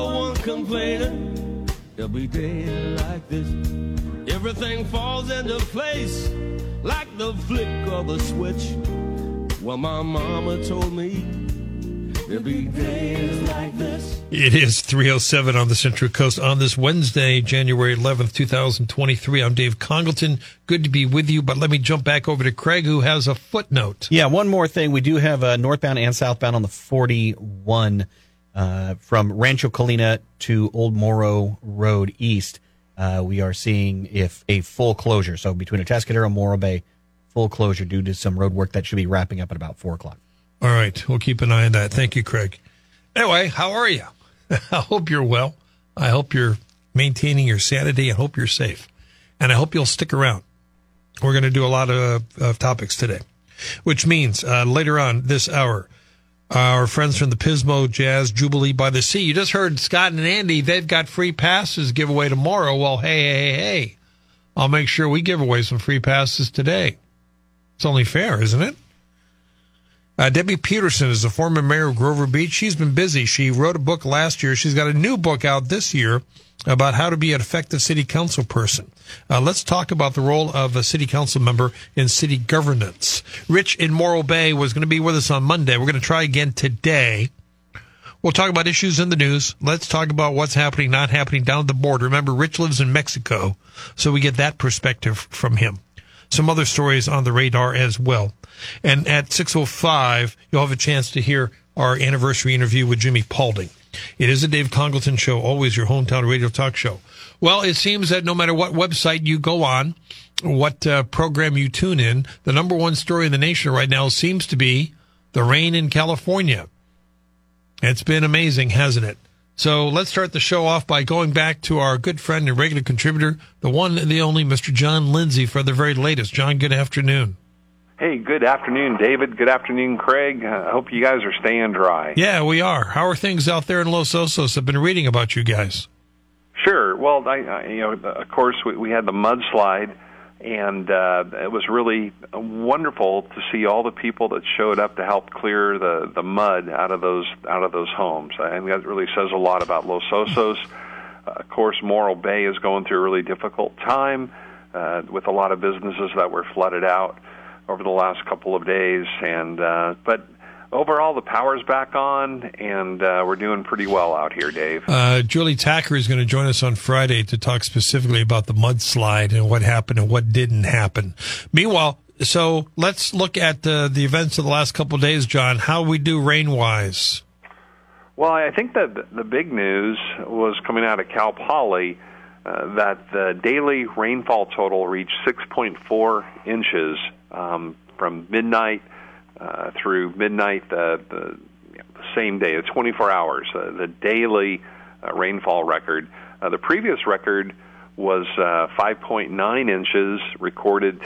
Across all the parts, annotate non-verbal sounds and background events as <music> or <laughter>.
there's one complaining, there'll be days like this. Everything falls into place like the flick of a switch. Well, my mama told me there'll be days like this. It is 307 on the Central Coast on this Wednesday, January 11th, 2023. I'm Dave Congleton. Good to be with you, but let me jump back over to Craig, who has a footnote. Yeah, one more thing. We do have uh, northbound and southbound on the 41 uh, from Rancho Colina to Old Morro Road East. Uh, we are seeing if a full closure. So between Atascadero and Morro Bay, full closure due to some road work that should be wrapping up at about 4 o'clock. All right, we'll keep an eye on that. Thank you, Craig. Anyway, how are you? <laughs> I hope you're well. I hope you're maintaining your sanity. I hope you're safe. And I hope you'll stick around. We're going to do a lot of, of topics today, which means uh, later on this hour, our friends from the Pismo Jazz Jubilee by the Sea. You just heard Scott and Andy. They've got free passes giveaway tomorrow. Well, hey, hey, hey. I'll make sure we give away some free passes today. It's only fair, isn't it? Uh, Debbie Peterson is the former mayor of Grover Beach. She's been busy. She wrote a book last year. She's got a new book out this year about how to be an effective city council person. Uh, let's talk about the role of a city council member in city governance. Rich in Morro Bay was going to be with us on Monday. We're going to try again today. We'll talk about issues in the news. Let's talk about what's happening, not happening down at the border. Remember, Rich lives in Mexico, so we get that perspective from him. Some other stories on the radar as well. And at 6.05, you'll have a chance to hear our anniversary interview with Jimmy Paulding. It is a Dave Congleton show, always your hometown radio talk show. Well, it seems that no matter what website you go on, what uh, program you tune in, the number one story in the nation right now seems to be the rain in California. It's been amazing, hasn't it? So let's start the show off by going back to our good friend and regular contributor, the one and the only Mr. John Lindsay for the very latest. John, good afternoon. Hey, good afternoon, David. Good afternoon, Craig. I hope you guys are staying dry. Yeah, we are. How are things out there in Los Osos? I've been reading about you guys. Sure. Well, I, I you know, of course, we, we had the mudslide, and uh, it was really wonderful to see all the people that showed up to help clear the the mud out of those out of those homes. I think that really says a lot about Los Osos. Uh, of course, Morro Bay is going through a really difficult time uh, with a lot of businesses that were flooded out over the last couple of days, and uh, but overall the power's back on, and uh, we're doing pretty well out here, Dave. Uh, Julie Tacker is going to join us on Friday to talk specifically about the mudslide and what happened and what didn't happen. Meanwhile, so let's look at the the events of the last couple of days, John. How we do rain wise. Well, I think that the big news was coming out of Cal Poly. Uh, that the daily rainfall total reached 6.4 inches um, from midnight uh, through midnight the, the, same day, the 24 hours, uh, the daily uh, rainfall record. Uh, the previous record was uh, 5.9 inches recorded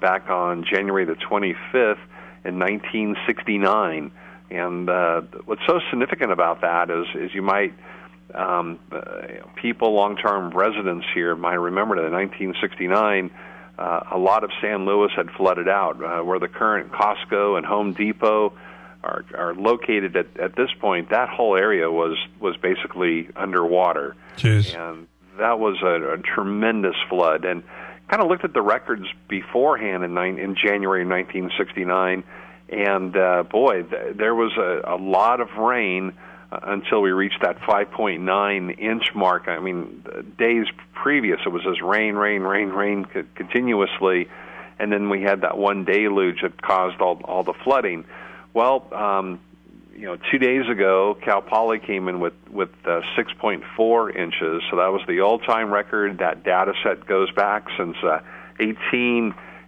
back on January the 25th in 1969. And what's so significant about that is, is you might um, people, long-term residents here, might remember that in 1969, uh, a lot of San Luis had flooded out, uh, where the current Costco and Home Depot are, are located at, at this point. That whole area was was basically underwater, Jeez. and that was a, a tremendous flood. And kind of looked at the records beforehand in, nine, in January 1969, and uh, boy, th- there was a, a lot of rain until we reached that 5.9 inch mark. I mean, days previous it was just rain, rain, rain, rain co- continuously, and then we had that one deluge that caused all all the flooding. Well, um, you know, two days ago, Cal Poly came in with with uh, 6.4 inches, so that was the all-time record. That data set goes back since uh,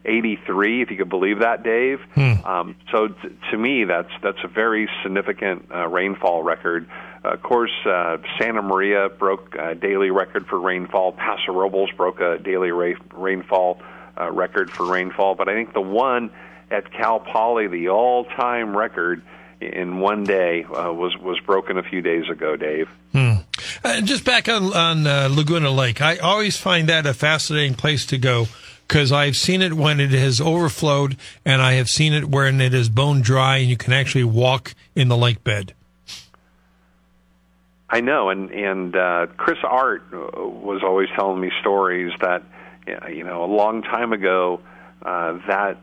83, if you could believe that, Dave. Um, so t- to me, that's that's a very significant uh, rainfall record. Uh, of course, uh, Santa Maria broke a daily record for rainfall. Paso Robles broke a daily ra- rainfall uh, record for rainfall. But I think the one at Cal Poly, the all-time record in one day, uh, was was broken a few days ago, Dave. Uh, just back on, on uh, Laguna Lake, I always find that a fascinating place to go because I've seen it when it has overflowed, and I have seen it when it is bone dry, and you can actually walk in the lake bed. I know, and and uh, Chris Art uh, was always telling me stories that you know a long time ago uh, that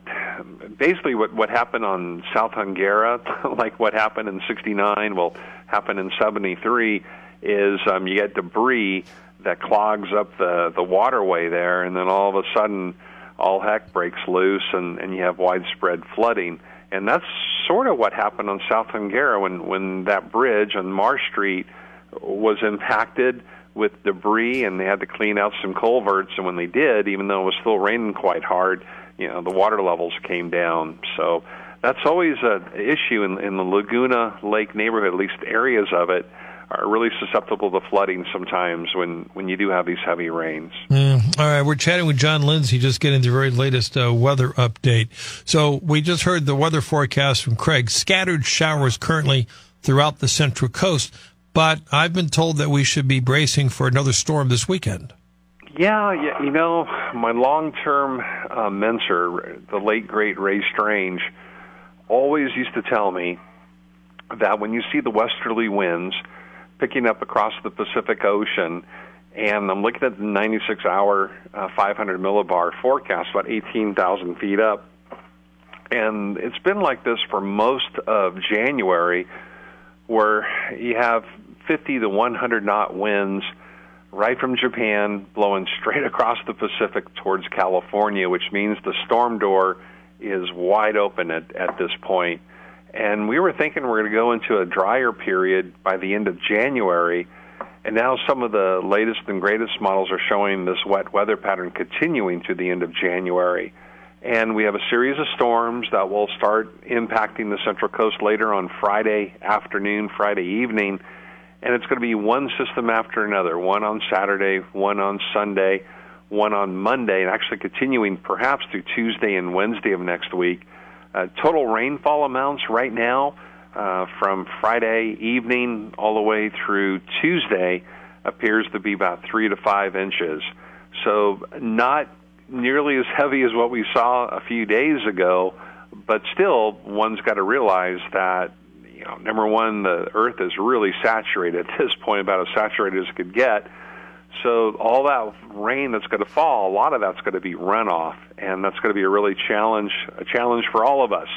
basically what what happened on South Higuera, <laughs> like what happened in '69, will happen in '73, is um, you get debris that clogs up the the waterway there, and then all of a sudden all heck breaks loose, and and you have widespread flooding. And that's sort of what happened on South Higuera when when that bridge on Marsh Street was impacted with debris and they had to clean out some culverts. And when they did even though it was still raining quite hard you know the water levels came down. So that's always an issue in, in the laguna lake neighborhood at least areas of it are really susceptible to flooding sometimes when when you do have these heavy rains Mm, all right, we're chatting with John Lindsay, just getting the very latest uh, weather update. So we just heard the weather forecast from Craig. Scattered showers currently throughout the central coast, but I've been told that we should be bracing for another storm this weekend. Yeah, yeah. You know, my long-term uh, mentor, the late great Ray Strange, always used to tell me that when you see the westerly winds picking up across the Pacific Ocean, and I'm looking at the 96-hour uh, 500 millibar forecast, about 18,000 feet up, and it's been like this for most of January, where you have 50 to 100 knot winds right from Japan blowing straight <laughs> across the Pacific towards California, which means the storm door is wide open at, at this point. And we were thinking we're going to go into a drier period by the end of January. And now some of the latest and greatest models are showing this wet weather pattern continuing to the end of January. And we have a series of storms that will start impacting the Central Coast later on Friday afternoon, Friday evening and it's going to be one system after another one on Saturday, one on Sunday, one on Monday, and actually continuing perhaps through Tuesday and Wednesday of next week. Uh, total rainfall amounts right now uh, from Friday evening all the way through Tuesday appears to be about three to five inches. So, not nearly as heavy as what we saw a few days ago, but still, one's got to realize that you know, number one, the earth is really saturated at this point, about as saturated as it could get. So all that rain that's going to fall, a lot of that's going to be runoff, and that's going to be a really challenge, a challenge for all of us.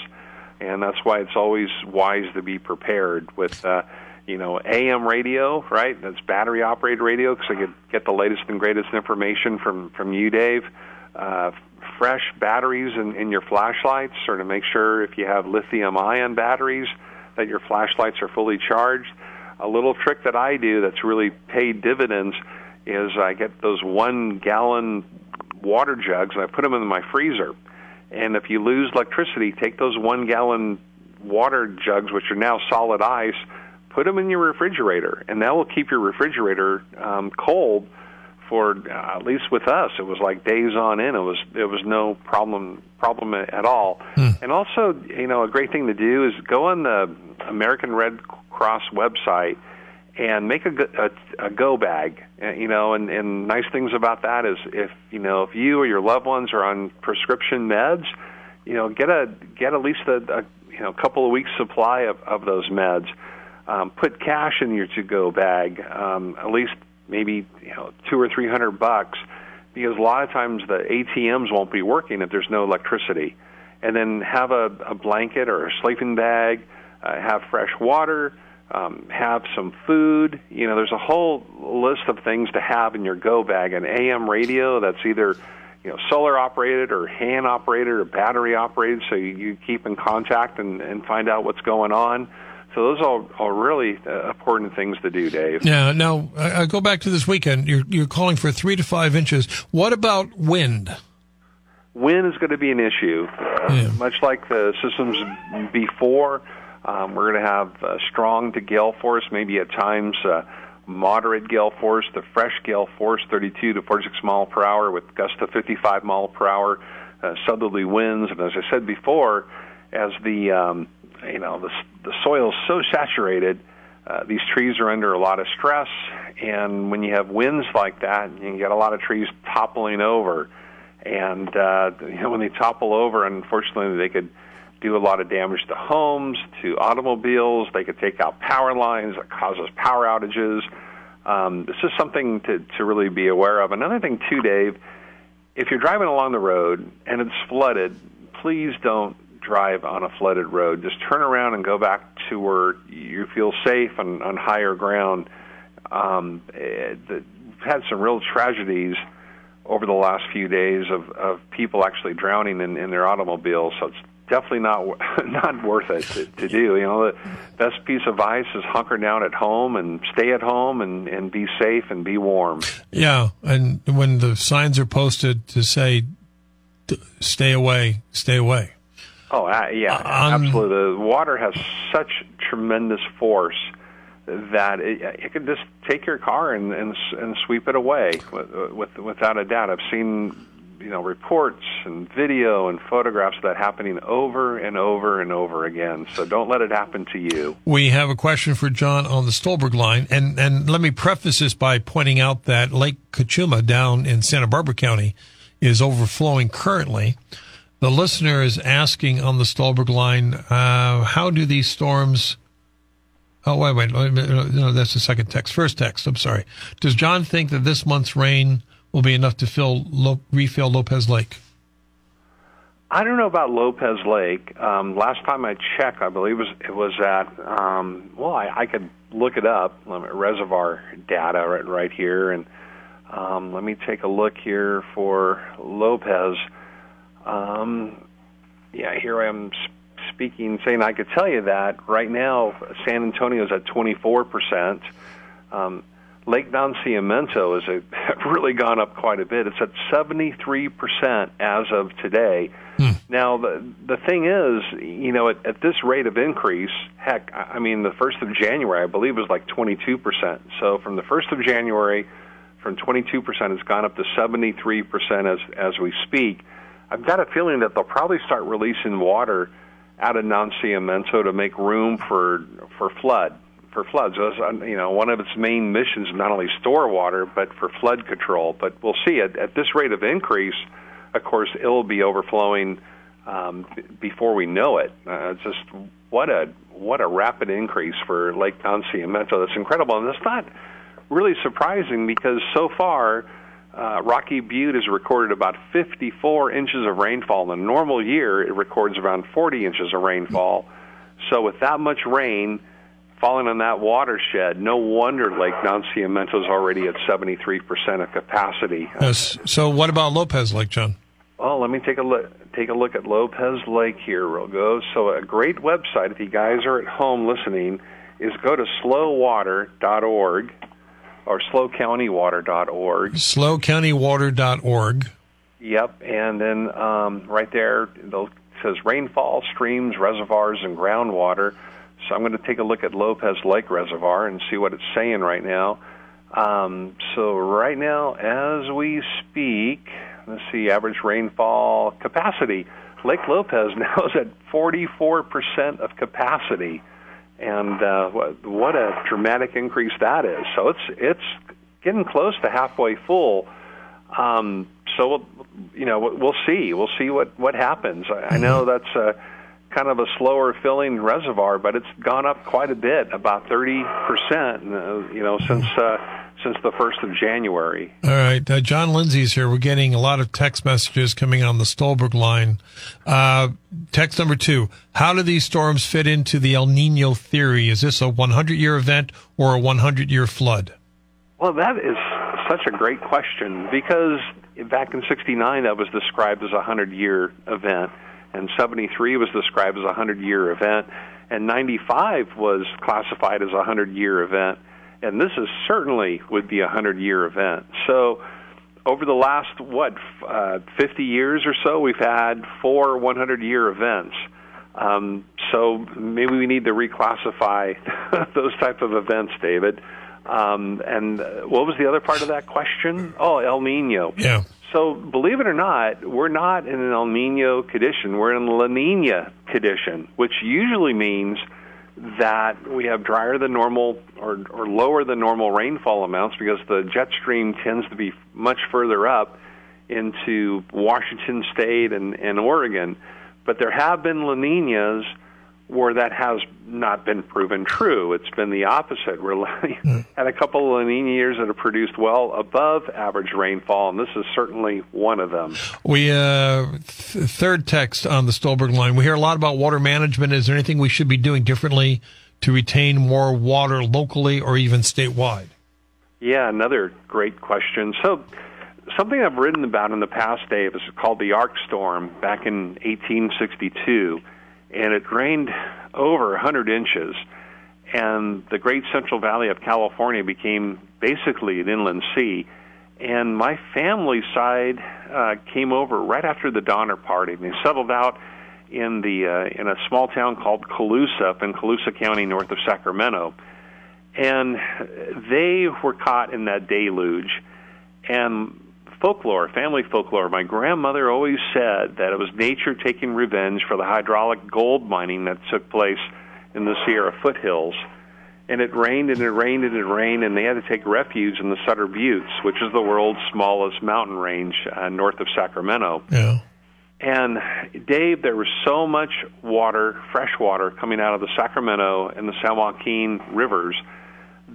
And that's why it's always wise to be prepared with, uh, you know, AM radio, right? That's battery operated radio, because I could get the latest and greatest information from from you, Dave. Uh, fresh batteries in, in your flashlights, or to make sure if you have lithium ion batteries that your flashlights are fully charged. A little trick that I do that's really paid dividends is I get those one gallon water jugs and I put them in my freezer. And if you lose electricity, take those one gallon water jugs, which are now solid ice, put them in your refrigerator, and that will keep your refrigerator um, cold for uh, at least with us it was like days on end it was it was no problem problem at all Hmm. and also you know a great thing to do is go on the American Red Cross website and make a, a, a go bag uh, you know and and nice things about that is if you know if you or your loved ones are on prescription meds you know get a get at least a, a you know couple of weeks supply of, of those meds. Um, put cash in your to go bag um, at least maybe you know two or three hundred bucks because a lot of times the ATMs won't be working if there's no electricity. And then have a, a blanket or a sleeping bag uh, have fresh water um, have some food you know there's a whole list of things to have in your go bag an AM radio that's either you know solar operated or hand operated or battery operated so you, you keep in contact and, and find out what's going on so those are, are really uh, important things to do, Dave. Yeah. now I, I go back to this weekend. You're you're calling for three to five inches. What about wind? wind is going to be an issue, uh, Yeah. much like the systems before. Um, we're going to have uh, strong to gale force, maybe at times uh, moderate gale force. The fresh gale force, 32 to 46 mile per hour, with gusts to 55 mile per hour. Uh, southerly winds, and as I said before, as the um, you know the the soil is so saturated, uh, these trees are under a lot of stress, and when you have winds like that, you get a lot of trees toppling over, and uh, you know when they topple over, unfortunately, they could do a lot of damage to homes, to automobiles. They could take out power lines that causes power outages. Um, this is something to to really be aware of. Another thing too, Dave if you're driving along the road and it's flooded, please don't drive on a flooded road. Just turn around and go back to where you feel safe and on higher ground. Um, eh, the, we've had some real tragedies over the last few days of, of people actually drowning in, in their automobiles. So it's definitely not <laughs> not worth it to, to do. You know, the best piece of advice is hunker down at home and stay at home and, and be safe and be warm. Yeah, and when the signs are posted to say, "Stay away, stay away." Oh, uh, yeah, Um, absolutely. The water has such tremendous force that it, it could just take your car and and, and sweep it away with, with, without a doubt. I've seen you know reports and video and photographs of that happening over and over and over again. So don't let it happen to you. We have a question for John on the Stolberg line, and and let me preface this by pointing out that Lake Cachuma down in Santa Barbara County is overflowing currently. The listener is asking on the Stolberg line, uh, how do these storms? Oh wait, wait, no, that's the second text. First text. I'm sorry. Does John think that this month's rain will be enough to fill Lo- refill Lopez Lake? I don't know about Lopez Lake. Um, last time I checked, I believe it was it was at um, well, I, I could look it up. Reservoir data right, right here, and um, let me take a look here for Lopez. Um, yeah, here I am speaking, saying I could tell you that right now San Antonio is at 24 percent. Um, Lake Don Ciamento <laughs> has really gone up quite a bit. It's at 73% as of today. Hmm. Now, the, the thing is, you know, at, at this rate of increase, heck, I I mean, the 1st of January, I believe, was like 22%. So from the 1st of January, from 22%, it's gone up to 73% as, as we speak. I've got a feeling that they'll probably start releasing water out of Non Ciamento to make room for, for flood for floods. You know, one of its main missions is not only store water but for flood control. But we'll see at, at this rate of increase. Of course, it'll be overflowing um, before we know it. Uh, just what a what a rapid increase for Lake Nacimiento. That's incredible, and it's not really surprising because so far. Uh, Rocky Butte has recorded about 54 inches of rainfall. In a normal year, it records around 40 inches of rainfall. So, with that much rain, falling on that watershed, no wonder Lake Non Ciamento is already at 73% of capacity. Yes. So what about Lopez Lake, John? Well, let me take a look. Take a look at Lopez Lake here, real go. So, a great website if you guys are at home listening is go to slowwater.org or slocountywater.org. slocountywater.org. Yep, and then um, right there it says rainfall, streams, reservoirs, and groundwater. So I'm going to take a look at Lopez Lake Reservoir and see what it's saying right now. Um, so right now, as we speak, let's see, average rainfall capacity. Lake Lopez <laughs> now is at 44% of capacity, and uh, what, what a dramatic increase that is. So it's it's getting close to halfway full. Um, so we'll, you know we'll see. We'll see what what happens. I, I know that's a kind of a slower filling reservoir, but it's gone up quite a bit, about thirty percent. Uh, you know since uh, since the first of January. All right. Uh, John Lindsay's here. We're getting a lot of text messages coming on the Stolberg line. Uh, text number two. How do these storms fit into the El Nino theory? Is this a 100 year event or a 100 year flood? Well, that is such a great question because back in '69 that was described as a hundred-year event, and '73 was described as a hundred-year event, and '95 was classified as a hundred-year event, and this is certainly would be a hundred-year event. So, over the last what uh, 50 years or so, we've had four 100 year events. Um, so maybe we need to reclassify <laughs> those type of events, David. Um, and uh, what was the other part of that question? Oh, El Nino. Yeah. So believe it or not, we're not in an El Nino condition. We're in La Nina condition, which usually means that we have drier than normal or, or lower than normal rainfall amounts because the jet stream tends to be much further up into Washington State and, and Oregon. But there have been La Ninas where that has not been proven true. It's been the opposite. We're <laughs> had a couple of La Nina years that have produced well above average rainfall, and this is certainly one of them. We uh, th- third text on the Stolberg line. We hear a lot about water management. Is there anything we should be doing differently to retain more water locally or even statewide? Yeah, another great question. So. Something I've written about in the past, Dave, is called the Arc Storm back in 1862 and it rained over 100 inches. And the Great Central Valley of California became basically an inland sea. And my family side uh, came over right after the Donner Party. They settled out in the uh, in a small town called Colusa up in Colusa County, north of Sacramento. And they were caught in that deluge. And folklore, family folklore. My grandmother always said that it was nature taking revenge for the hydraulic gold mining that took place in the Sierra foothills. And it rained and it rained and it rained, and they had to take refuge in the Sutter Buttes, which is the world's smallest mountain range uh, north of Sacramento. Yeah. And Dave, there was so much water, fresh water, coming out of the Sacramento and the San Joaquin rivers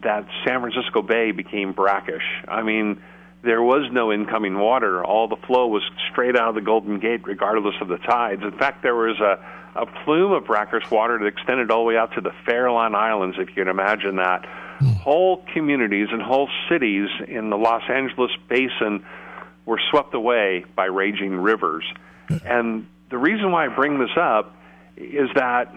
that San Francisco Bay became brackish. I mean, there was no incoming water. All the flow was straight out of the Golden Gate, regardless of the tides. In fact, there was a, a plume of brackish water that extended all the way out to the Farallon Islands, if you can imagine that. Hmm. Whole communities and whole cities in the Los Angeles basin were swept away by raging rivers. Hmm. And the reason why I bring this up is that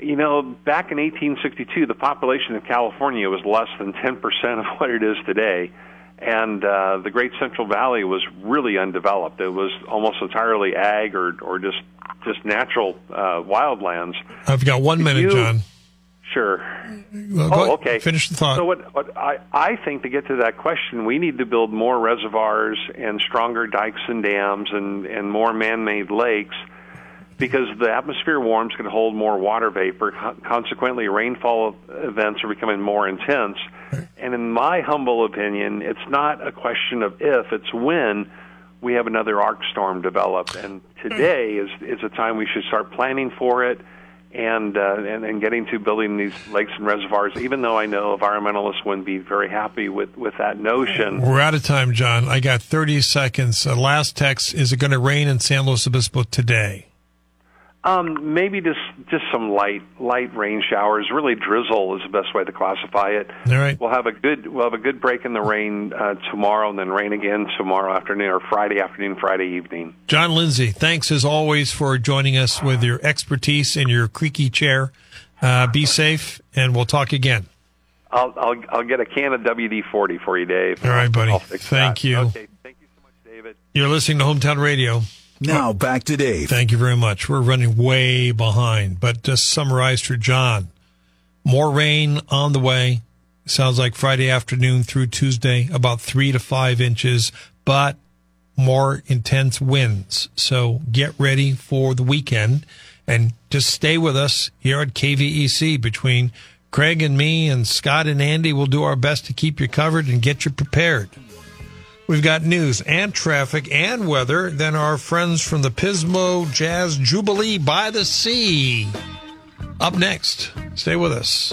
you know, back in 1862, the population of California was less than 10% of what it is today and uh, the Great Central Valley was really undeveloped. It was almost entirely ag or or just just natural uh, wildlands. I've got one minute, you, John. Sure. Well, oh, okay. Finish the thought. So what, what I, I think to get to that question, we need to build more reservoirs and stronger dikes and dams and, and more man-made lakes because the atmosphere warms can hold more water vapor. Consequently, rainfall events are becoming more intense. And in my humble opinion, it's not a question of if, it's when we have another arc storm develop. And today is, is a time we should start planning for it and, uh, and, and getting to building these lakes and reservoirs, even though I know environmentalists wouldn't be very happy with, with that notion. We're out of time, John. I got 30 seconds. Uh, last text Is it going to rain in San Luis Obispo today? Um, maybe just just some light light rain showers. Really, drizzle is the best way to classify it. All right. We'll have a good we'll have a good break in the rain uh, tomorrow, and then rain again tomorrow afternoon or Friday afternoon, Friday evening. John Lindsay, thanks as always for joining us with your expertise in your creaky chair. Uh, be safe, and we'll talk again. I'll I'll I'll get a can of WD forty for you, Dave. All right, buddy. Thank that. you. Okay, thank you so much, David. You're listening to Hometown Radio. Now back to Dave. Thank you very much. We're running way behind, but just summarized for John. More rain on the way. Sounds like Friday afternoon through Tuesday, about three to five inches, but more intense winds. So get ready for the weekend and just stay with us here at KVEC between Craig and me and Scott and Andy. We'll do our best to keep you covered and get you prepared. We've got news and traffic and weather. Then our friends from the Pismo Jazz Jubilee by the Sea. Up next. Stay with us.